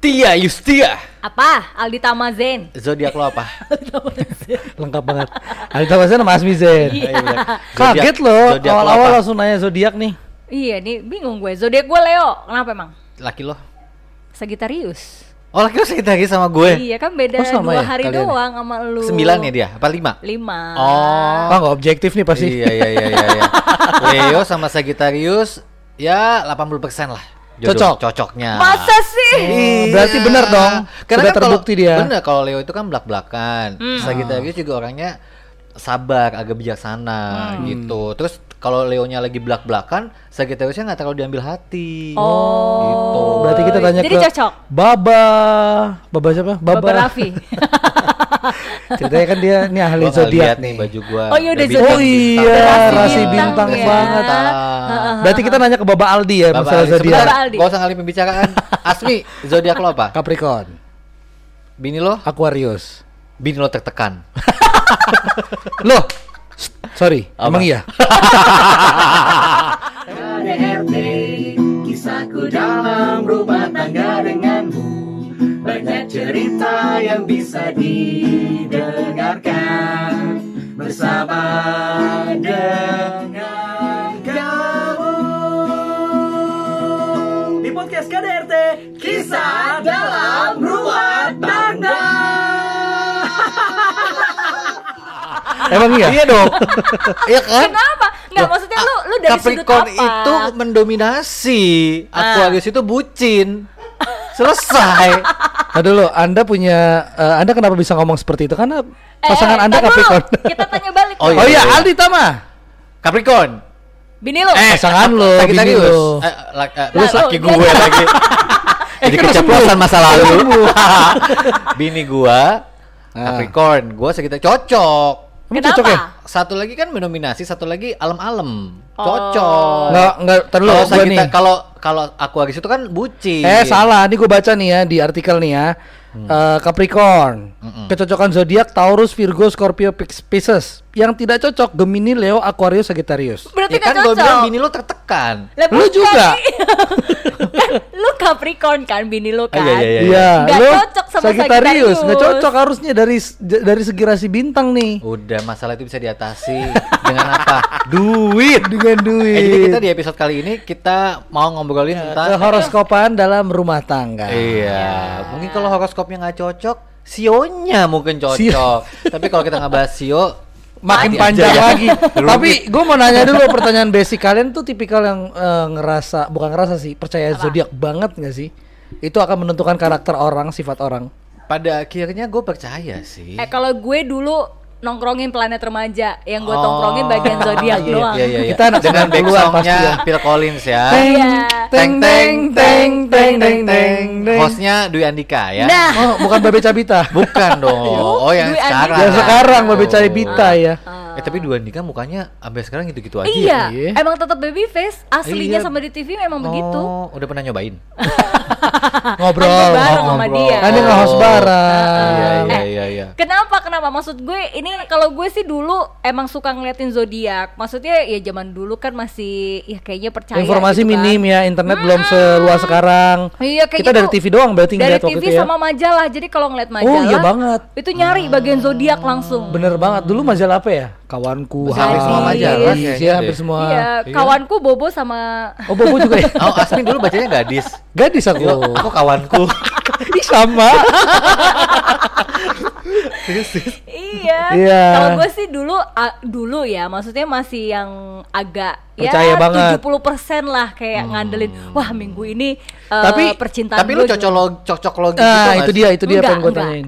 Tia Yustia. Apa? Aldi Tamazen. Zodiak lo apa? Lengkap banget. Alita Masnya Mas Mizen. Iya. Iya, bener. Kaget lo awal-awal apa? langsung nanya zodiak nih. Iya nih, bingung gue. Zodiak gue Leo. Kenapa emang? Laki lo. Sagitarius. Oh laki lo sekitaris sama gue. Iya kan beda Oh, sama dua ya hari kalian doang sama lu. Sembilan ya dia? Apa lima? Lima. Oh. Wah nggak objektif nih pasti. Iya iya iya iya. iya. Leo sama Sagittarius ya 80% lah. Cocok. Cocoknya. Masa sih? Oh, berarti benar dong. Karena Sudah kan kalau- terbukti dia. Bener kalau Leo itu kan belak-belakan. Hmm. Sagittarius juga orangnya sabar, agak bijaksana Hmm. gitu. Terus kalau Leonya lagi belak-belakan, Sagittariusnya nggak terlalu diambil hati. Oh. Gitu. Berarti kita tanya Jadi ke cocok. Baba. Baba siapa? Baba. Baba Raffi. Ceritanya kan dia ini ahli zodiak nih. baju gua. Oh, iya, udah bintang- zodiak. Oh iya, Rasi rasi bintang bintang ya. banget. Bintang. Berarti kita nanya ke Baba Aldi ya Bapak masalah zodiak. sebentar, Baba Aldi. Gak usah ngalih pembicaraan. Asmi, zodiak lo apa? Capricorn, Bini lo? Aquarius. Bini lo tertekan. Loh, s- sorry, Apa? emang iya? KDRT Kisahku dalam rumah tangga denganmu Banyak cerita yang bisa didengarkan Bersama dengan kamu Di podcast KDRT Kisah dalam rumah tangga Emang iya? iya dong. Iya kan? Kenapa? Nggak, maksudnya lu lu dari sudut Capricorn apa? itu mendominasi. Ah. Aquarius itu bucin. Selesai. Nah dulu, Anda punya, eh, Anda kenapa bisa ngomong seperti itu? Karena pasangan Eh, Anda tar dulu. Capricorn. Kita tanya balik. Oh, dong. Oh iya, iya. Aldi Tama. Capricorn. Bini lu. Eh, Pasangan lo, bini Sagittarius. lo. Eh, lak- eh, laki lu, gue dia- lagi. Jadi kan keceplosan masa lalu. Bini gua Ah. Capricorn, gua sekitar cocok. Emang Kenapa? cocok ya? Satu lagi kan mendominasi, satu lagi alam-alam. Oh. Cocok. Nggak, nggak, tar dulu, Kalau gua Sagitta- nih. kalau kalau Aquarius itu kan bucin. Eh salah, ini gue baca nih ya di artikel nih ya. Eh, Capricorn, Mm-mm. kecocokan zodiak Taurus, Virgo, Scorpio, Pisces. Yang tidak cocok Gemini, Leo, Aquarius, Sagittarius. Berarti Ya kan gue bilang bini lo tertekan. Lah, Lu juga? kan lu Capricorn kan bini lu kan. iya, iya, Iya, Nggak lo cocok sama Sagittarius, Sagittarius. nggak cocok harusnya dari dari segi rasi bintang nih. Udah masalah itu bisa diatasi dengan apa? Duit. Dengan duit. Eh, jadi kita di episode kali ini kita mau ngobrolin tentang Kehoroskopan dalam rumah tangga. Iya, mungkin kalau horoskopnya nggak cocok, sionya mungkin cocok. Sio. Tapi kalau kita nggak bahas sio, Makin mati panjang aja ya. lagi. Tapi gue mau nanya dulu pertanyaan basic kalian tuh tipikal yang eh, ngerasa bukan ngerasa sih percaya zodiak banget nggak sih? Itu akan menentukan karakter orang, sifat orang. Pada akhirnya gue percaya sih. Eh kalau gue dulu nongkrongin planet remaja, yang gue Oh. tongkrongin bagian zodiak Iya, doang. Iya, iya, iya. Kita anak dengan 90-an back pasti songnya ya. Phil Collins ya. Iya. Teng teng teng teng teng teng. teng. Hostnya Dwi Andika ya. Nah, Oh, bukan Babe Cabita. Bukan dong. Oh yang Dwi sekarang. Yang sekarang Babe Oh. Cabita ya. Eh tapi Dwi Andika mukanya sampai sekarang gitu-gitu aja. iya, iya. emang tetap baby face. Aslinya Iya. sama di TV memang begitu. Oh, udah pernah nyobain? Ngobrol. Bareng ngomong. sama ngobrol. dia. Kan dia nge-host bareng. Iya, iya, Eh, iya, iya. Kenapa? Kenapa? Maksud gue ini kalau gue sih dulu emang suka ngeliatin zodiak. Maksudnya ya zaman dulu kan masih ya kayaknya percaya. Informasi gitu kan. minim ya, internet belum seluas sekarang. Iya, kayak Kita gitu. dari TV doang berarti Dari ngeliat waktu TV itu ya. sama majalah. Jadi kalau ngeliat Oh majalah, iya banget. itu nyari bagian zodiak langsung. Bener banget. Dulu majalah apa ya? Kawanku. Hampir semua majalah Iya, kayaknya hampir deh. semua. Iya, kawanku Bobo sama Oh, Bobo juga ya? Oh, Asmin dulu bacanya gadis. Gadis aku. Yo, aku kawanku. Sama. iya. Iya. Kalau gue sih dulu a- dulu ya, maksudnya masih yang agak Percaya ya banget. 70% lah kayak ngandelin. Wah, minggu ini eh, Tapi- percintaan Tapi lu cocok gimana?" cocok logi Nah, gitu itu nggak dia, itu dia pengen gue enggak. tanyain.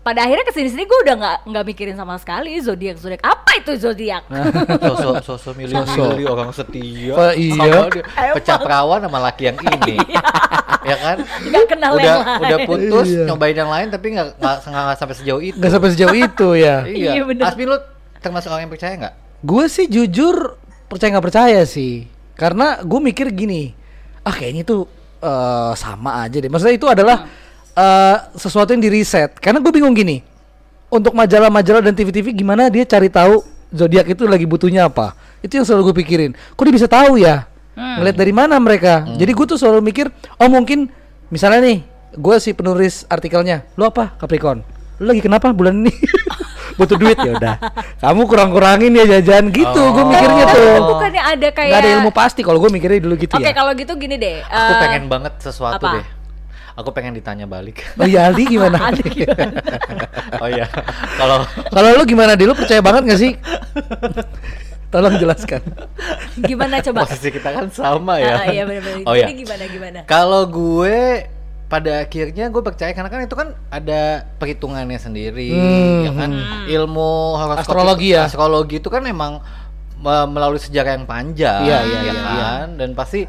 Pada akhirnya ke sini sini gue udah nggak nggak mikirin sama sekali zodiak zodiak apa itu zodiak. sosok sosok milih Sosok. milih orang setia Oh, iya. pecah perawan sama laki yang ini ya kan Nggak kenal udah yang lain. udah putus Iya. nyobain yang lain tapi nggak nggak nggak sampai sejauh itu Gak sampai sejauh itu ya. iya Iya, bener. Asmi lu termasuk orang yang percaya nggak Gue sih jujur percaya nggak percaya sih. Karena gue mikir gini, ah kayaknya itu eh, sama aja deh. Maksudnya itu adalah eh, sesuatu yang di riset. Karena gue bingung gini, untuk majalah-majalah dan TV-TV gimana dia cari tahu zodiak itu lagi butuhnya apa? Itu yang selalu gue pikirin. Kok dia bisa tahu ya? Ngeliat dari mana mereka? Jadi gue tuh selalu mikir, oh mungkin misalnya nih gue si penulis artikelnya lu apa Capricorn lu lagi kenapa bulan ini butuh duit ya udah kamu kurang-kurangin ya jajan gitu gue mikirnya Oh, tuh tapi bukannya ada kayak nggak ada ilmu pasti kalau gue mikirnya dulu gitu Oke, ya kalau gitu gini deh. Aku eh, pengen banget sesuatu apa? deh. Aku pengen ditanya balik. oh iya Aldi gimana Aldi gimana? oh iya. Kalau kalau lu gimana di lu percaya banget gak sih tolong jelaskan gimana coba? posisi kita kan sama ya. Ah, iya benar-benar. Oh iya. Jadi gimana gimana? Kalau gue pada akhirnya gue percaya karena kan itu kan ada perhitungannya sendiri, Hmm, ya kan. Hmm. Ilmu horoskop Astrologi ya? Astrologi itu kan memang me- melalui sejarah yang panjang, Iya, iya, ya iya, kan. Dan pasti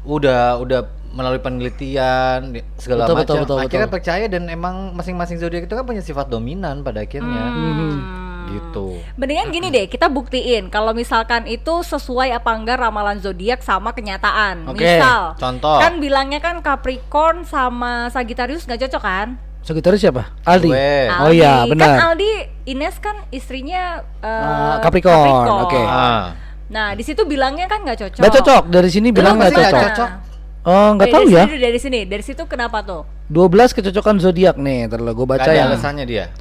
udah udah melalui penelitian di- segala Betul, macam. betul, betul, akhirnya betul. percaya dan emang masing-masing zodiak itu kan punya sifat dominan pada akhirnya. Hmm. Gitu. Mendingan gini deh, kita buktiin kalau misalkan itu sesuai apa enggak ramalan zodiak sama kenyataan. Oke, Misal, contoh. kan bilangnya kan Capricorn sama Sagittarius nggak cocok kan? Sagittarius siapa Aldi Gue. oh iya Aldi. benar Kan Aldi Ines kan istrinya eh, Ah, Capricorn, oke. Ah. Nah, di situ bilangnya kan nggak cocok. Nggak cocok dari sini bilang nggak cocok. cocok? Oh nggak Eh, tahu dari ya. Sini, dari sini, dari situ kenapa tuh? 12 kecocokan zodiak nih, terlalu gue baca ya. alasannya dia. Eh,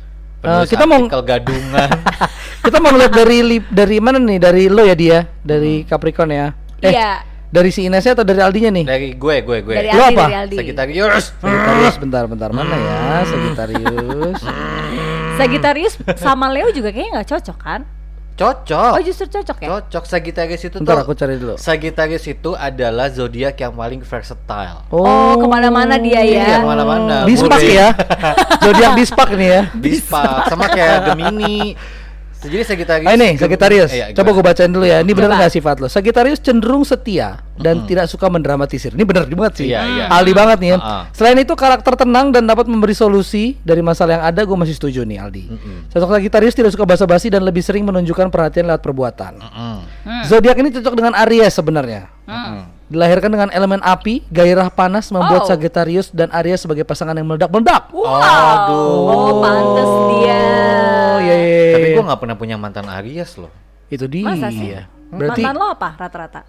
Penulis kita mau- gadungan. Kita mau ngeliat dari dari mana nih? Dari lo ya dia, dari Capricorn ya. Eh, Iya. dari si Inesnya atau dari Aldinya nih? dari gue, gue, gue. Dari Lu Aldi, apa? dari Aldi. Sagittarius. Sagittarius bentar bentar mana ya Sagittarius Sagittarius sama Leo juga kayaknya nggak cocok kan? Cocok. Oh, justru cocok ya? Cocok Sagittarius itu Bentar tuh. aku cari dulu Sagittarius itu adalah zodiak yang paling versatile. Oh, ke mana-mana dia ya. Iya, ke mana-mana. Bispak ya Zodiak Bispak nih ya Bispak sama kayak Gemini. Jadi Sagittarius. Ah, ini Sagittarius. Iya, Coba gue bacain dulu ya. Ini benar nggak sifat lo? Sagittarius cenderung setia dan tidak suka mendramatisir. Ini benar banget sih. Iya, iya. Aldi banget nih ya. Ah, ah. Selain itu karakter tenang dan dapat memberi solusi dari masalah yang ada. Gue masih setuju nih Aldi. Sosok Sagittarius tidak suka basa-basi dan lebih sering menunjukkan perhatian lewat perbuatan. Mm. Zodiak ini cocok dengan Aries sebenarnya. Mm. Dilahirkan dengan elemen api, gairah panas membuat Oh. Sagittarius dan Aries sebagai pasangan yang meledak-meledak. Wow. Aduh. Oh, pantes dia. Oh, iya, iya, Tapi iya. gue nggak pernah punya mantan Aries loh. itu dia. Masa sih? Berarti Mantan lo apa rata-rata?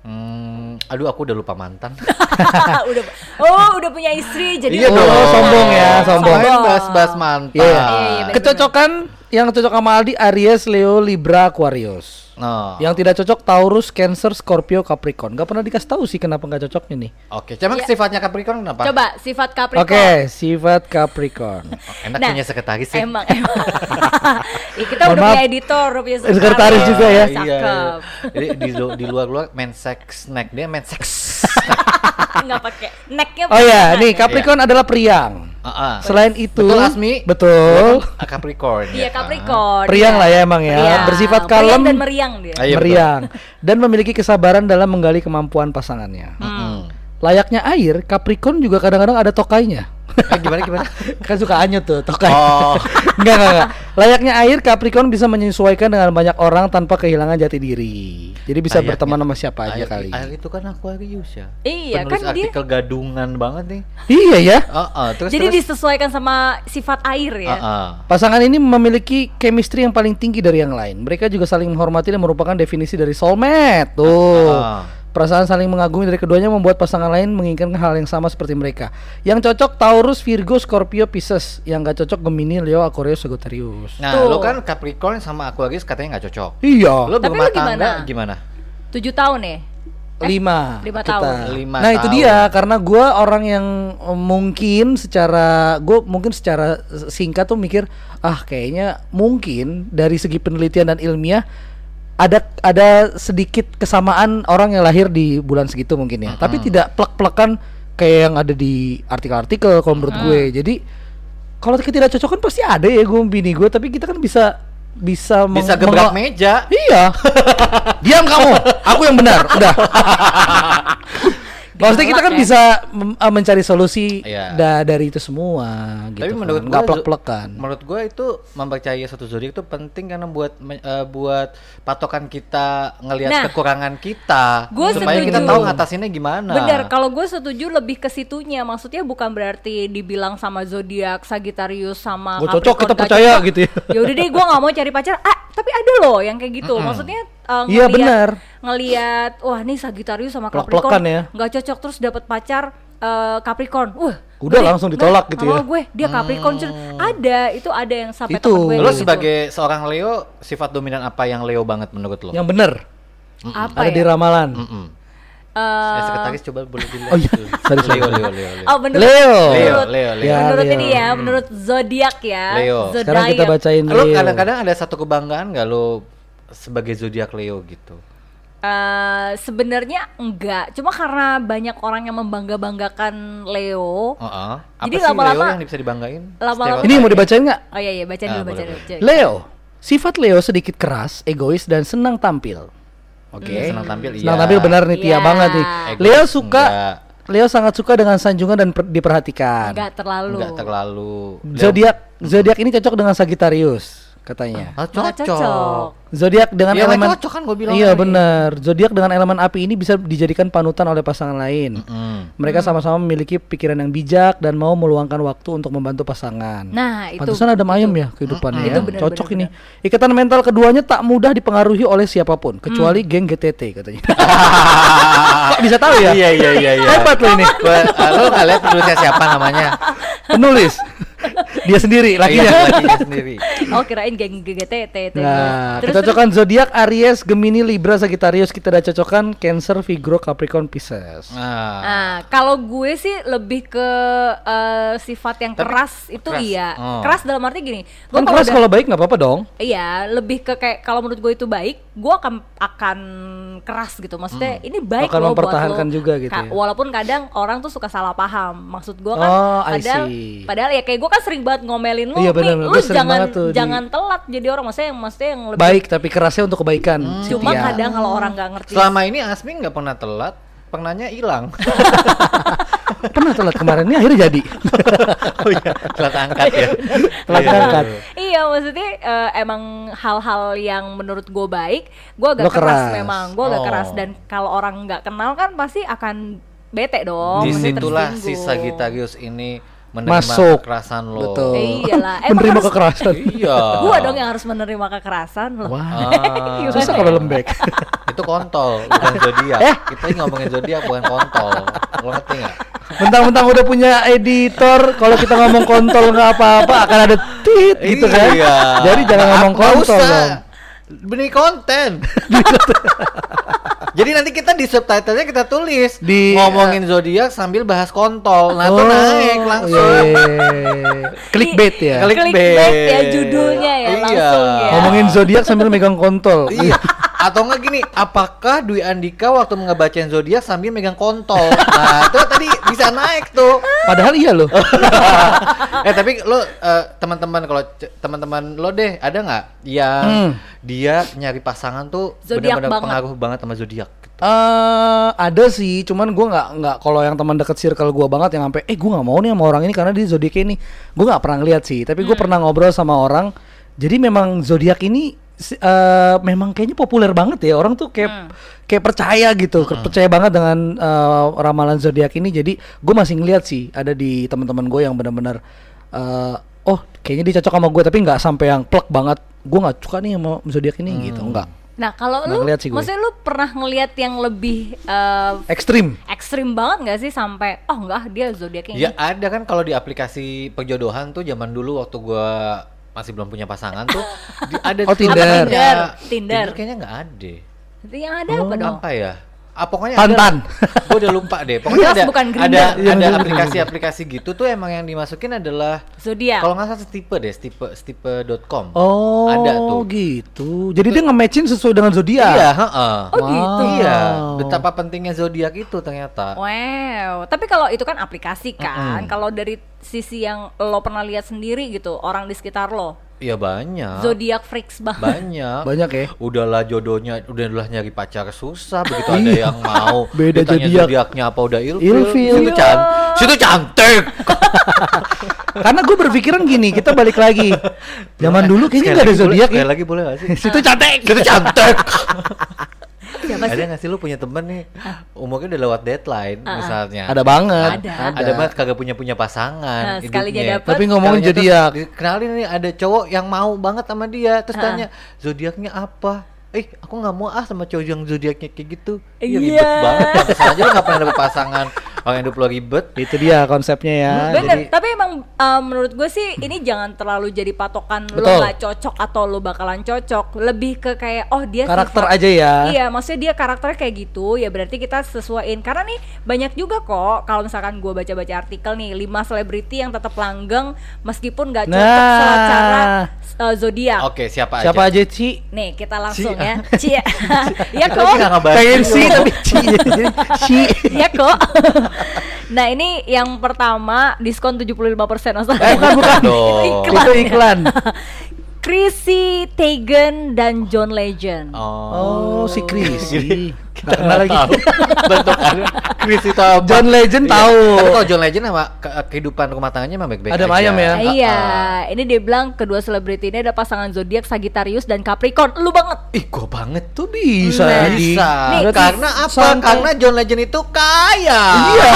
Hmm, aduh aku udah lupa mantan. udah Oh, udah punya istri jadi Iya Oh, dong. sombong ya, sombong. Main bahas-bahas mantan. Iya. Iya, iya, bener. Kecocokan yang cocok sama Aldi Aries, Leo, Libra, Aquarius. Nah, Yang tidak cocok Taurus, Cancer, Scorpio, Capricorn. Gak pernah dikasih tahu sih kenapa nggak cocoknya nih. oke. Cuman Iya. sifatnya Capricorn kenapa? Coba sifat Capricorn. Oke, sifat Capricorn. Enak Nah, punya sekretaris sih. Emang, emang. Ih, kita Mohon udah maaf. punya editor, udah punya Sekretaris juga ya. Iya, iya. Jadi di lu- di luar-luar main sex snack dia main sex. Nggak pakai necknya. Oh ya, nih. Capricorn adalah periang. Heeh. Selain itu, Betul Asmi? Betul. Dia kan Capricorn. Iya ya kan? Capricorn. Periang iya. lah ya emang ya. Periang. Bersifat kalem. dan meriang dia. Ah, iya, betul. meriang dan memiliki kesabaran dalam menggali kemampuan pasangannya. Hmm. Layaknya air, Capricorn juga kadang-kadang ada tokainya. Eh, gimana gimana? kan suka anyut tuh tokai. Oh. enggak, enggak, enggak. Layaknya air, Capricorn bisa menyesuaikan dengan banyak orang tanpa kehilangan jati diri. Jadi bisa Layaknya. berteman sama siapa aja Air- kali. Air itu kan Aquarius ya. Iya, Penulis kan dia- artikel gadungan banget nih. Iya ya. Heeh, terus Jadi terus. disesuaikan sama sifat air ya. Heeh. Pasangan ini memiliki chemistry yang paling tinggi dari yang lain. Mereka juga saling menghormati dan merupakan definisi dari soulmate. Tuh. Ah. Perasaan saling mengagumi dari keduanya membuat pasangan lain menginginkan hal yang sama seperti mereka. Yang cocok Taurus, Virgo, Scorpio, Pisces. Yang gak cocok Gemini, Leo, Aquarius, Sagittarius. Nah, Tuh. lu kan Capricorn sama Aquarius katanya nggak cocok. Iya. Lu Tapi berumah lu tangga gimana? gimana? Tujuh tahun ya. lima lima kita. tahun. Lima nah itu tahun. dia karena gua orang yang eh, mungkin secara gue mungkin secara singkat tuh mikir ah kayaknya mungkin dari segi penelitian dan ilmiah ada ada sedikit kesamaan orang yang lahir di bulan segitu mungkin ya tapi tidak plek-plekan kayak yang ada di artikel-artikel kalau menurut gue jadi kalau kita tidak cocok kan pasti ada ya gue bini gue tapi kita kan bisa bisa Bisa gebrak meja. Iya. Diam kamu. Aku yang benar. Udah. Maksudnya kita kan ya. bisa uh, mencari solusi Iya. da- dari itu semua gitu. Tapi kan. menurut nggak gua zo- plek-plekan. Menurut gua itu mempercayai satu zodiak itu penting karena buat eh, buat patokan kita ngelihat Nah, kekurangan kita gua supaya kita setuju. tahu ngatasinnya gimana. Bener, kalau gue setuju lebih ke situnya. Maksudnya bukan berarti dibilang sama zodiak Sagittarius sama Gak cocok, kita percaya cocok. gitu ya. Ya udah deh, gue nggak mau cari pacar. Ah, tapi ada loh yang kayak gitu. Maksudnya uh, Iya, bener. Ngeliat, wah nih Sagittarius sama Capricorn ya. nggak cocok terus dapat pacar. eh, Capricorn. Wah, Udah berarti langsung ditolak gitu nggak ya? gue, dia Capricorn. Cun. Ada, itu ada yang sampai Itu. gue Lo gitu. sebagai seorang Leo, sifat dominan apa yang Leo banget menurut lo? Yang bener apa ada ya? di ramalan. Mm-mm. Eh, Ya, sekretaris coba boleh dilihat. Oh iya, sorry, sorry. Leo, Leo, Leo, Leo. Oh, menurut Leo. Leo, menurut, Leo, Leo. Ya, menurut Leo. ini ya, menurut zodiak ya. Leo. Sekarang kita Zodiac. bacain Lo Leo. kadang-kadang ada satu kebanggaan gak lo sebagai zodiak Leo gitu? Eh, sebenarnya enggak, cuma karena banyak orang yang membangga-banggakan Leo. Heeh. Apa Jadi sih lama-lama- Leo yang bisa dibanggain? lama-lama- Ini mau dibacain nggak? Oh iya iya, baca Ah, dulu, boleh, baca dulu. Leo, sifat Leo sedikit keras, egois dan senang tampil. Oke. Hmm, senang tampil, iya. Senang tampil benar nih Tia Iya. banget nih. Egois Leo suka enggak. Leo sangat suka dengan sanjungan dan per- diperhatikan. Enggak terlalu. Enggak terlalu. Zodiak zodiak ini cocok dengan Sagittarius katanya. Ah, Malah cocok. Zodiak dengan Iya, elemen cocok kan gua bilang Iya benar. Zodiak dengan elemen api ini bisa dijadikan panutan oleh pasangan lain. Mm. Mereka sama-sama memiliki pikiran yang bijak dan mau meluangkan waktu untuk membantu pasangan. Nah, itu. Pantesan ada ayam ya kehidupannya Itu ya. benar, Cocok benar, ini. Ikatan mental keduanya tak mudah dipengaruhi oleh siapa pun kecuali geng GTT katanya. Kok bisa tahu ya? Iya, iya, iya, iya. Hebat lo ini. Lo nggak lihat penulisnya siapa namanya? Penulis. Dia sendiri Iya, lakinya. lakinya sendiri. Oh, kirain geng GGT. Nah, terus, kecocokan zodiak Aries, Gemini, Libra, Sagittarius kita udah cocokkan Cancer, Virgo, Capricorn, Pisces. Nah, Nah, kalau gue sih lebih ke eh, sifat yang Tapi keras itu keras. iya. Oh. Keras dalam arti gini. Gue Kan keras kalau baik nggak apa-apa dong. Iya, lebih ke kayak kalau menurut gue itu baik, gue akan akan keras gitu. Maksudnya ini baik Akan loh buat mempertahankan lo. juga gitu ya. Walaupun kadang orang tuh suka salah paham. Maksud gue kan Oh, padahal padahal ya kayak gue kan sering banget ngomelin lu, Iya, nih, Gue sering jangan tuh di- jangan telat jadi orang maksudnya yang maksudnya yang lebih Baik tapi kerasnya untuk kebaikan. si Cuma Tia. kadang kalau orang nggak ngerti selama ini Asmi nggak pernah telat, pernahnya hilang. pernah telat kemarin ini akhirnya jadi. oh iya, telat angkat ya. Telat Iya. angkat. Iya maksudnya eh, emang hal-hal yang menurut gue baik, gue agak Lo keras. keras. memang, gue agak Oh. keras dan kalau orang nggak kenal kan pasti akan bete dong. Di situlah si. Sagittarius ini menerima Masuk. kekerasan lo. Betul. Iyalah, emang Menerima harus- kekerasan. Iya. Gue dong yang harus menerima kekerasan loh. Wah. Ah, Susah ya? kalau lembek. itu kontol, bukan zodiak. Eh? Kita ini ngomongin zodiak bukan kontol. Lo ngerti nggak? Mentang-mentang udah punya editor, kalau kita ngomong kontol nggak apa-apa akan ada tit gitu kan. Iya. Jadi jangan ngomong kontol usah. dong. Konten. Jadi nanti kita di subtitlenya kita tulis Di- ngomongin zodiak sambil bahas kontol. Nah, itu Oh, naik langsung. iya. Clickbait ya. Klik- Clickbait ya judulnya ya Iya. langsung ya. Ngomongin zodiak sambil megang kontol. Iya. Atau enggak gini, apakah Dwi Andika waktu ngebacain zodiak sambil megang kontol? Nah, itu tadi bisa naik tuh. Padahal iya loh. eh tapi lo eh, teman-teman kalau teman-teman lo deh ada nggak yang Hmm. dia nyari pasangan tuh Zodiak benar-benar pengaruh banget sama zodiak? Eh ada sih, cuman gua nggak nggak kalau yang teman deket circle gua banget yang sampai eh gua nggak mau nih sama orang ini karena dia zodiaknya ini. Gua nggak pernah ngeliat sih, tapi Hmm. gua pernah ngobrol sama orang. Jadi memang zodiak ini eh, memang kayaknya populer banget ya. Orang tuh kayak Hmm. kayak percaya gitu, ke- percaya banget dengan eh, ramalan zodiak ini. Jadi gua masih ngeliat sih ada di teman-teman gue yang benar-benar eh, oh kayaknya dia cocok sama gue tapi nggak sampai yang plek banget. Gue nggak suka nih sama zodiak ini gitu, enggak. Nah kalau lu, ngeliat sih gue. maksudnya lu pernah ngelihat yang lebih eh, Ekstrim. ekstrim banget nggak sih sampai oh enggak dia zodiaknya Ya ini. ada kan kalau di aplikasi perjodohan tuh zaman dulu waktu gua masih belum punya pasangan tuh di- ada Oh, Tinder. namanya- Tinder. Tinder. kayaknya nggak ada. Yang ada apa dong? Apa ya? Ah, pokoknya Pantan. gue udah lupa deh. Pokoknya ada bukan ada. Iya, ada aplikasi-aplikasi gitu tuh emang yang dimasukin adalah Zodiak. kalau nggak salah stipe deh, stipe stipe.com. Oh, Ada tuh. gitu. Jadi dia nge-matchin sesuai dengan zodiak. Iya, heeh. Oh gitu. Iya, Wow. betapa pentingnya zodiak itu ternyata. Wow, tapi kalau itu kan aplikasi kan. Kalau dari sisi yang lo pernah lihat sendiri gitu, orang di sekitar lo, Iya banyak. zodiak freaks banget. Banyak. Banyak ya. Udahlah jodohnya, udahlah nyari pacar susah. Begitu ada yang mau, Beda ditanya zodiak. zodiaknya apa udah ilfil. Ilfil. Situ, can situ cantik. Karena gue berpikiran gini, kita balik lagi. Zaman dulu kayaknya nggak ada zodiak ya. lagi boleh gak sih? Situ cantik. Situ cantik. Siapa ada sih? gak sih lu punya temen nih umurnya udah lewat deadline misalnya Ada banget. Ada. ada banget kagak punya punya pasangan Nah, sekalinya dapet. Tapi ngomongin zodiak. dikenalin nih ada cowok yang mau banget sama dia terus Ah. tanya zodiaknya apa eh aku nggak mau ah sama cowok yang zodiaknya kayak gitu. Iya. ribet banget. Pantesan aja nggak pernah dapet pasangan. Orang hidup lo ribet. Itu dia konsepnya ya. Bener, Jadi tapi emang uh, menurut gue sih ini jangan terlalu jadi patokan lo Betul. nggak cocok atau lo bakalan cocok. Lebih ke kayak oh dia karakter sifat- aja ya. Iya, maksudnya dia karakternya kayak gitu, ya berarti kita sesuaiin. Karena nih banyak juga kok kalau misalkan gue baca-baca artikel nih, 5 selebriti yang tetap langgeng meskipun nggak cocok Nah. secara uh, zodiak. Oke, siapa, Siapa aja? aja Ci? Nih kita langsung ya, Ya kok. lagi nggak ngebahas Pengen sih tapi Ci jadi Ci. Ya kok. nah, ini yang pertama diskon 75% masa. Eh, bukan bukan. Itu Itu iklan. Chrissy Teigen dan John Legend. Oh, si Chrissy. Kita Nggak lagi. tahu bentukannya. Chris itu apa? John Legend Iya. tahu. Tapi kalau John Legend sama ke- kehidupan rumah tangganya emang baik-baik aja. ayam ya? Ah, iya, Ah. ini dia bilang kedua selebriti ini ada pasangan zodiak Sagittarius dan Capricorn. Lu banget. Ih, gua banget tuh Bisa Nah, bisa. Nih, karena apa? santai. Karena John Legend itu kaya. Iya.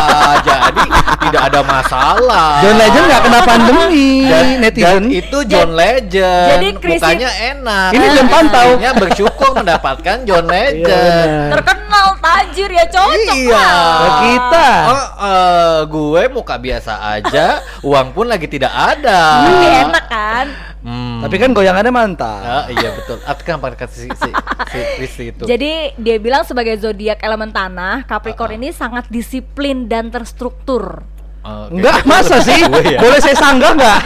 Jadi tidak ada masalah. John Legend nggak kena pandemi dan, netizen. dan itu John Legend. jadi Chris Mukanya enak. Ini John Pantau. Akhirnya bersyukur mendapatkan John Legend. benar. Terkenal tajir ya cocok Iya. lah. Kita. Oh, eh, gue muka biasa aja, uang pun lagi tidak ada. Tapi enak kan? Hmm. Tapi kan goyangannya mantap. Ah, iya betul. Tapi kenapa kasih si, si, si Christy itu? Jadi dia bilang sebagai zodiak elemen tanah, Capricorn ini sangat disiplin dan terstruktur. Oh, Enggak, kayaknya masa sih? gue ya. Boleh saya sanggah enggak?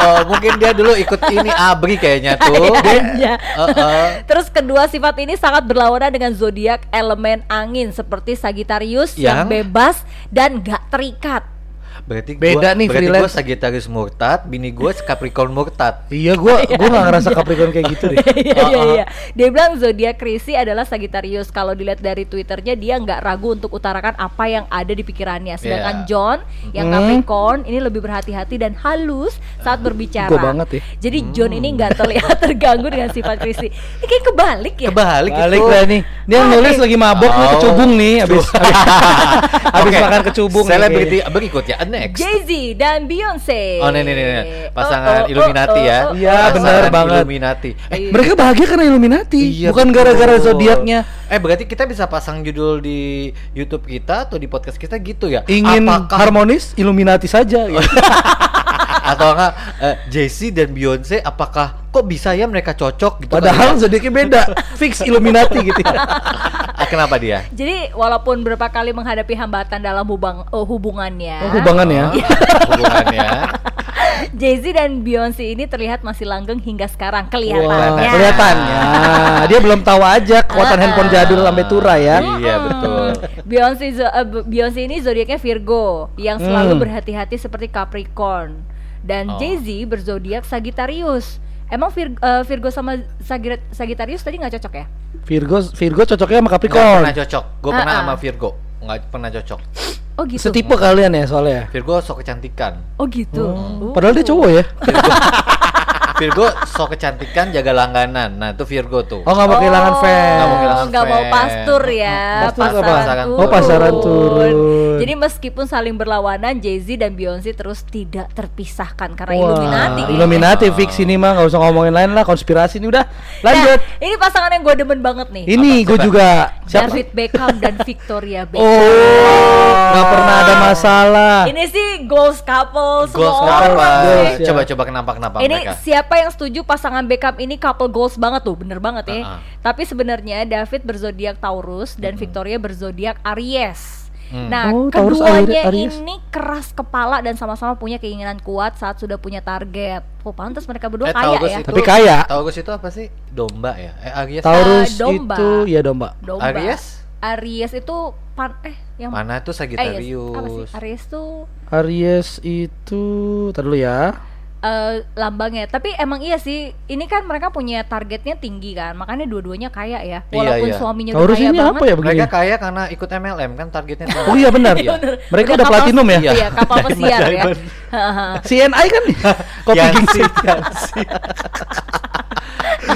Oh, mungkin dia dulu ikut ini abri kayaknya tuh. Iya. Heeh. Terus kedua sifat ini sangat berlawanan dengan zodiak elemen angin seperti Sagittarius yang, Yang? bebas dan gak terikat. Berarti Beda gua, nih, berarti freelance. gue Sagittarius murtad, bini gue Capricorn murtad. Iya, gua gua enggak ngerasa Capricorn kayak gitu deh. Iya iya Uh-uh. iya. Dia bilang zodiak Chrissy adalah Sagittarius. Kalau dilihat dari Twitternya dia nggak ragu untuk utarakan apa yang ada di pikirannya. Sedangkan Yeah. John yang Hmm. Capricorn ini lebih berhati-hati dan halus saat berbicara. Gua banget ya. Jadi John ini nggak terlihat terganggu dengan sifat Chrissy. Ini kayak kebalik ya. Kebalik, Balik itu. lah nih. Dia nulis lagi mabok nih Oh. kecubung nih habis habis, habis Oke. makan kecubung. nih Selebriti berikutnya next. Jay-Z dan Beyonce. Oh, nih nih nih, pasangan Illuminati ya. Iya, Pasangan benar banget. Illuminati. Eh, Mereka bahagia karena Illuminati, Iya, bukan gara-gara zodiaknya. Eh berarti kita bisa pasang judul di YouTube kita atau di podcast kita gitu ya? Ingin Apakah harmonis, Illuminati saja. gitu. atau enggak eh, Jay-Z dan Beyonce apakah kok bisa ya mereka cocok gitu? Padahal kali ya? zodiaknya beda, fix Illuminati gitu. Ah, kenapa dia? Jadi walaupun berapa kali menghadapi hambatan dalam hubang, oh, hubungannya, Oh, hubungan ya. Hubungannya. Jay-Z dan Beyonce ini terlihat masih langgeng hingga sekarang Wah, kelihatannya. kelihatannya. Dia belum tahu aja kekuatan Ah. handphone jadul sampai tura ya. Iya betul. Beyonce zo- B- Beyonce ini zodiaknya Virgo yang selalu Hmm. berhati-hati seperti Capricorn dan Oh. Jay-Z berzodiak Sagittarius. Emang Vir- eh, Virgo sama Sagir- Sagittarius tadi nggak cocok ya? Virgo Virgo cocoknya sama Capricorn. pernah cocok. Gue pernah Ah, ah. sama Virgo. Nggak pernah cocok. Oh gitu. Setipe kalian ya soalnya. Virgo sok kecantikan. Oh gitu. Oh. Padahal dia cowok ya. Virgo sok kecantikan jaga langganan. Nah itu Virgo tuh. Oh nggak mau kehilangan Oh, fans. Nggak mau kehilangan nggak mau pastur ya, Pastur apa? pasaran turun. Oh, pasaran turun. Jadi meskipun saling berlawanan, Jay-Z dan Beyonce terus tidak terpisahkan karena Wah, Illuminati. Illuminati fix ini mah nggak usah ngomongin lain lah konspirasi ini udah lanjut. Nah, ini pasangan yang gue demen banget nih. ini gue juga siapa? David Beckham dan Victoria Beckham. Oh, nggak pernah ada masalah. Ini sih goals couple semua Goals ya. Coba-coba kenapa kenapa Ini mereka? Siapa yang setuju pasangan Beckham ini couple goals banget tuh, bener banget ya. Uh-uh. Tapi sebenarnya David berzodiak Taurus dan Victoria berzodiak Aries. Hmm. Nah, Oh, keduanya Aries. ini keras kepala dan sama-sama punya keinginan kuat saat sudah punya target. Oh, pantas mereka berdua Eh, kaya Taurus ya. itu- Tapi kaya. Taurus itu apa sih? Domba ya? Eh Aries. Taurus Ah, domba. itu ya domba. Domba. Aries? Aries itu pan eh yang Mana tuh Eh, yes. Sagittarius? apa sih? Aries tuh Aries itu tar dulu ya. Eh, lambangnya. Tapi emang iya sih, ini kan mereka punya targetnya tinggi kan, makanya dua-duanya kaya ya. Iya, Walaupun iya. suaminya udah kaya ini banget. apa ya begini? Mereka kaya karena ikut MLM kan targetnya. Oh iya benar. Iya. Mereka Udah udah kapal- platinum ya. Iya. Iya, kapal pesiar ya. CNI kan kopi. Yansi.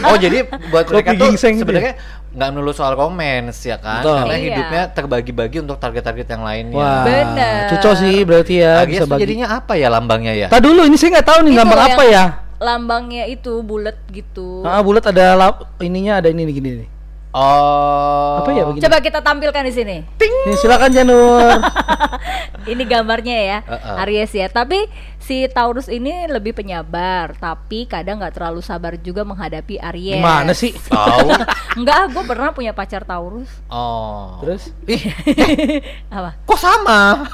oh jadi buat mereka tuh gitu sebenarnya nggak melulu soal comments ya kan Betul. karena Iya. hidupnya terbagi-bagi untuk target-target yang lainnya. Wah, Bener. Cucok sih berarti ya Aries bisa bagi. jadinya apa ya lambangnya ya? Tadi dulu ini saya nggak tahu nih Itu gambar apa ya. lambangnya itu bulat gitu. Ah, bulat ada lap, ininya ada ini nih gini nih. Oh. Apa ya begini? Coba kita tampilkan di sini. Nih, silakan Janur. Ini gambarnya ya, Uh-uh. Aries ya. Tapi si Taurus ini lebih penyabar, tapi kadang nggak terlalu sabar juga menghadapi Aries. Gimana sih? Tahu. Enggak, gue pernah punya pacar Taurus. Oh. Terus? Ih, Apa? kok sama?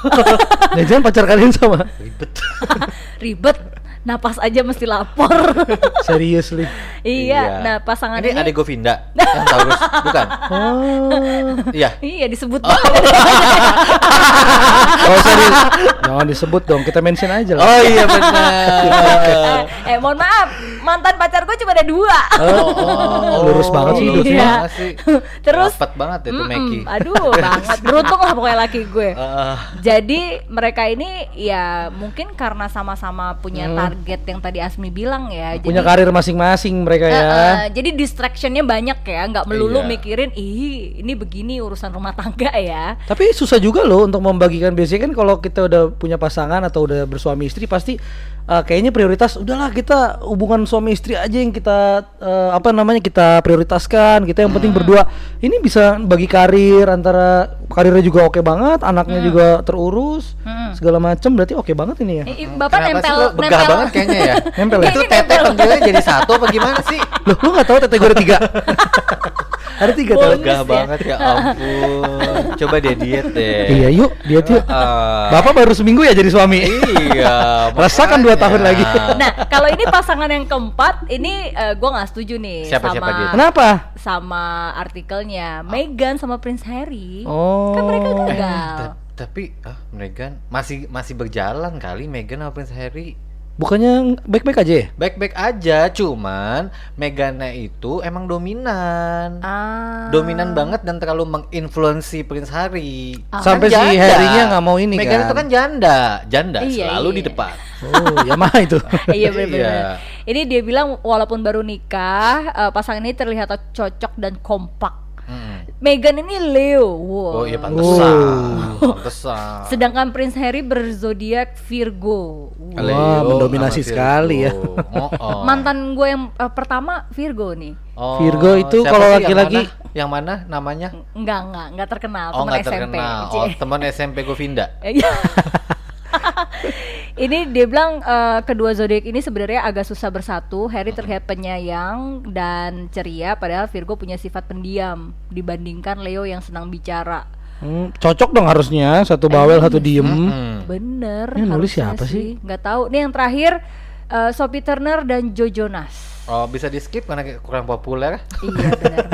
Nah, jangan pacar kalian sama. Ribet. Ribet. Napas aja mesti lapor. Serius, Li. iya. Nah, pasangan ini, ini, adik Govinda yang Taurus, bukan? Oh. Iya. Iya disebut Oh. banget. Oh, sorry. Jangan disebut dong, kita mention aja lah. Oh iya benar. eh, mohon maaf, mantan pacar gue cuma ada dua. Oh, lurus banget sih hidupnya. Iya. sih. Terus Rapet banget itu Mm-mm, Meki. Aduh, banget. Beruntung lah pokoknya laki gue. Eh, Jadi mereka ini ya mungkin karena sama-sama punya Hmm. Target yang tadi Asmi bilang ya. Punya jadi, karir masing-masing mereka ya. eh, jadi distractionnya banyak ya, nggak melulu Iya. mikirin ih ini begini urusan rumah tangga ya. Tapi susah juga loh untuk membagikan biasanya kan kalau kita udah punya pasangan atau udah bersuami istri pasti uh, kayaknya prioritas udahlah kita hubungan suami istri aja yang kita uh, apa namanya kita prioritaskan kita yang penting berdua ini bisa bagi karir antara karirnya juga oke banget anaknya juga terurus Hmm. segala macam berarti oke banget ini ya Bapak kenapa nempel nempel banget kayaknya ya? Nempel ya? Itu tete pentilnya jadi satu apa gimana sih? loh lu nggak tahu kategori tiga ada tiga tuh Begah ya. banget ya ampun. Coba dia diet deh. iya yuk diet yuk Ah, bapak baru seminggu ya jadi suami Iya. Rasakan dua tahun lagi. Nah, kalau ini pasangan yang keempat, ini eh, gua nggak setuju nih Siapa- sama siapa dia? kenapa sama artikelnya Meghan sama Prince Harry. oh Kan mereka gagal. Ta- tapi ah Meghan masih masih berjalan kali Meghan sama Prince Harry. Bukannya baik-baik aja ya Baik-baik aja, cuman Meghannya itu emang dominan. Ah. Dominan banget dan terlalu menginfluensi Prince Harry. Ah. Sampai si janda. Harry-nya nggak mau ini Meghan kan. itu kan janda, janda Iya, selalu iya. di depan. Oh, Yamaha itu. iya benar-benar. Iya. Ini dia bilang walaupun baru nikah, eh, pasangan ini terlihat cocok dan kompak. Meghan ini Leo. Wow. Oh iya pantesan. Oh. Pantesan. Sedangkan Prince Harry berzodiak Virgo. Wow. Leo mendominasi sekali ya. Oh, oh. Mantan gue yang eh, pertama Virgo nih. Oh, Virgo itu kalau yang laki-laki- yang mana namanya? Enggak, enggak, enggak terkenal, Oh teman SMP. terkenal. Oh teman SMP Govinda. Ini dia bilang eh, kedua zodiak ini sebenarnya agak susah bersatu. Harry terlihat penyayang dan ceria, padahal Virgo punya sifat pendiam dibandingkan Leo yang senang bicara. Hmm, cocok dong harusnya satu bawel satu diem. Mm-mm. Bener. Ini nulis harusnya siapa sih? Nggak tahu. Nih yang terakhir eh, Sophie Turner dan Joe Jonas. Oh bisa di skip karena kurang populer. iya benar.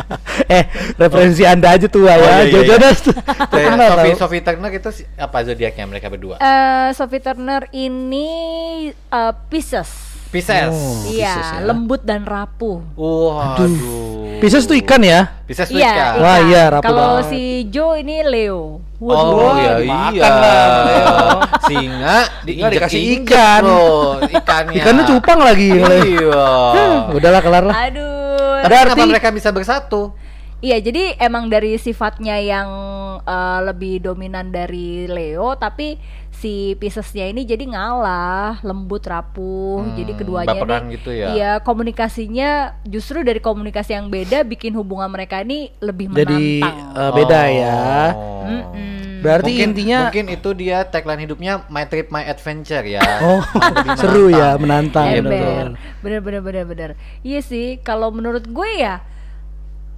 eh, referensi Anda aja tua Oh, ya. iya, iya, iya. Jonas tuh terkenal Sophie. Sophie Turner itu si- apa zodiaknya mereka berdua? Eh, Sophie Turner ini eh, Pisces. Pisces. Oh. iya, Pisces ya. lembut dan rapuh. Waduh. Pisces tuh ikan ya? Pisces tuh Iya, ikan. Wah, ikan. iya, rapuh Kalau si Joe ini Leo. Oh iya iya. lah. Singa Singa dikasih diinjek-injek ikan. ikannya. Ikannya cupang lagi. Iya. Udahlah kelar lah. Aduh. Tapi Berarti- kenapa mereka bisa bersatu? Iya, jadi emang dari sifatnya yang eh, lebih dominan dari Leo, tapi si Piscesnya ini jadi ngalah, lembut, rapuh. Hmm, jadi keduanya ini gitu ya? Iya, komunikasinya justru dari komunikasi yang beda bikin hubungan mereka ini lebih Jadi menantang. eh, beda ya. Oh. Mm-mm. Berarti mungkin, intinya mungkin itu dia tagline hidupnya My Trip My Adventure ya. Oh, seru ya, menantang. Iya, Ember. betul. Bener bener bener bener. Iya sih, kalau menurut gue ya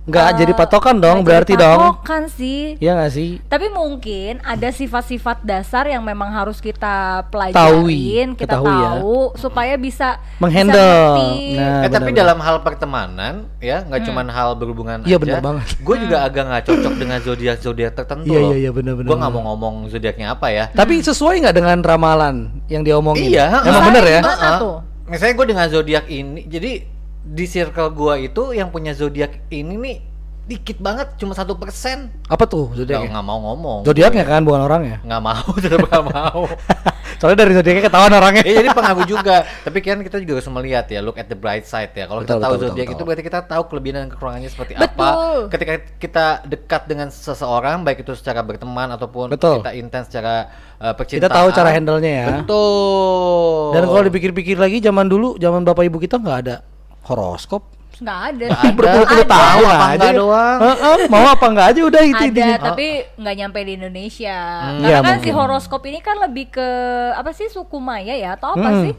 Nggak eh, jadi patokan dong, berarti jadi dong. Patokan sih. Iya nggak sih? Tapi mungkin ada sifat-sifat dasar yang memang harus kita pelajarin, kita ketahui ya. tahu supaya bisa Menghandle. bisa ngerti. Nah, eh tapi benar-benar. dalam hal pertemanan ya nggak cuman hal berhubungan Iya, aja. benar banget. Gue juga agak nggak cocok dengan zodiak zodiak tertentu Iya, iya, iya, benar-benar. Gue nggak mau ngomong zodiaknya apa ya. Tapi sesuai nggak dengan ramalan yang dia omongin? Iya, Emang bener ya? Ah? Misalnya gue dengan zodiak ini, jadi di circle gue itu yang punya zodiak ini nih dikit banget, cuma satu persen. Apa tuh zodiaknya? nggak mau ngomong. Zodiaknya kan bukan orangnya. Nggak mau, tetap nggak mau. Soalnya dari zodiaknya ketahuan orangnya. Iya jadi pengaruh juga. Tapi kan kita juga harus melihat ya, look at the bright side ya. Kalau kita tahu zodiak itu berarti kita tahu kelebihan dan kekurangannya seperti Betul. apa. Ketika kita dekat dengan seseorang, baik itu secara berteman ataupun Betul. kita intens secara uh, Kita percintaan. tahu cara handle-nya ya. Betul. Dan kalau dipikir-pikir lagi zaman dulu, zaman bapak ibu kita nggak ada horoskop. nggak ada Nggak. Berpuluh-puluh Ada. tahun apa aja. doang. Heeh, mau apa enggak aja udah itu ada intinya. tapi nggak nyampe di Indonesia Hmm. karena Iya, kan si mungkin. horoskop ini kan lebih ke apa sih suku Maya ya atau apa Hmm. sih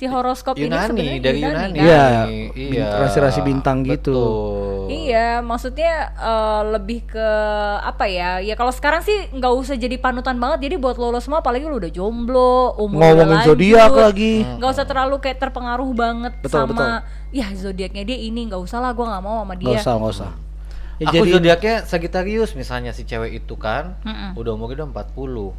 si horoskop ini Yunani sebenarnya dari Yunani. kan? Iya, Iya. rasi-rasi bintang gitu. Betul. Iya, maksudnya eh, lebih ke apa ya? Ya kalau sekarang sih nggak usah jadi panutan banget. Jadi buat lo, lo semua, apalagi lo udah jomblo, umur udah Ngomongin lanjut, zodiak lagi. nggak usah terlalu kayak terpengaruh banget Betul, sama ya zodiaknya dia ini nggak usah lah, gue nggak mau sama Nggak dia. usah, nggak usah. Ya, Aku jadi zodiaknya Sagittarius misalnya si cewek itu kan Mm-mm. udah umurnya udah 40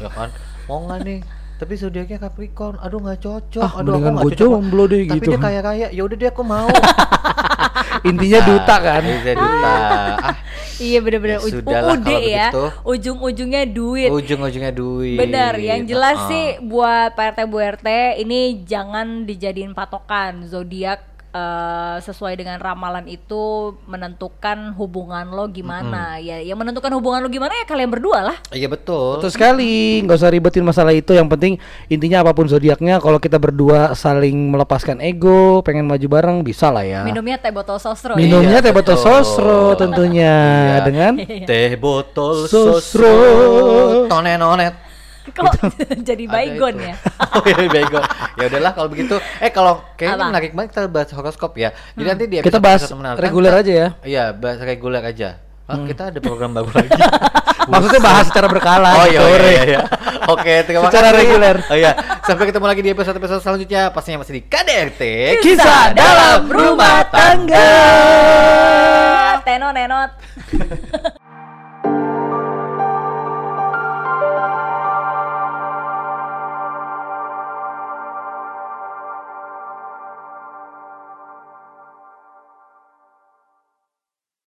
ya kan mau nggak nih tapi zodiaknya Capricorn. Aduh nggak cocok. Ah, aduh aku nggak cocok. jomblo deh tapi gitu. dia kaya kaya ya udah deh aku mau. Intinya duta kan. Iya duta. Ah. Iya bener-bener. Ya kalau ya, begitu. ujung-ujungnya duit. ujung ujungnya duit. Bener, yang jelas Ah. sih buat Pak RT Bu RT ini jangan dijadiin patokan. Zodiak eh, sesuai dengan ramalan itu menentukan hubungan lo gimana ya yang menentukan hubungan lo gimana ya kalian berdua lah iya betul Betul sekali, nggak usah ribetin masalah itu. Yang penting intinya apa pun zodiaknya, kalau kita berdua saling melepaskan ego, pengen maju bareng, bisa lah ya. minumnya teh botol sosro ya. Minumnya Iya, teh botol sosro tentunya Iya. dengan teh botol Sosro. sosro tonet kok jadi Ada baygon ya oh iya baygon ya udahlah kalau begitu eh kalau kayaknya Apa? menarik banget kita bahas horoskop ya jadi nanti di kita episode- bahas reguler aja ya. iya bahas reguler aja Hah, kita ada program baru lagi Maksudnya bahas secara berkala. Oh iya, gitu, iya, iya, iya. Oke, terima Secara kasih. reguler. Oh iya, sampai ketemu lagi di episode-episode selanjutnya. Pastinya masih di KDRT. Kisah dalam rumah tangga. tenot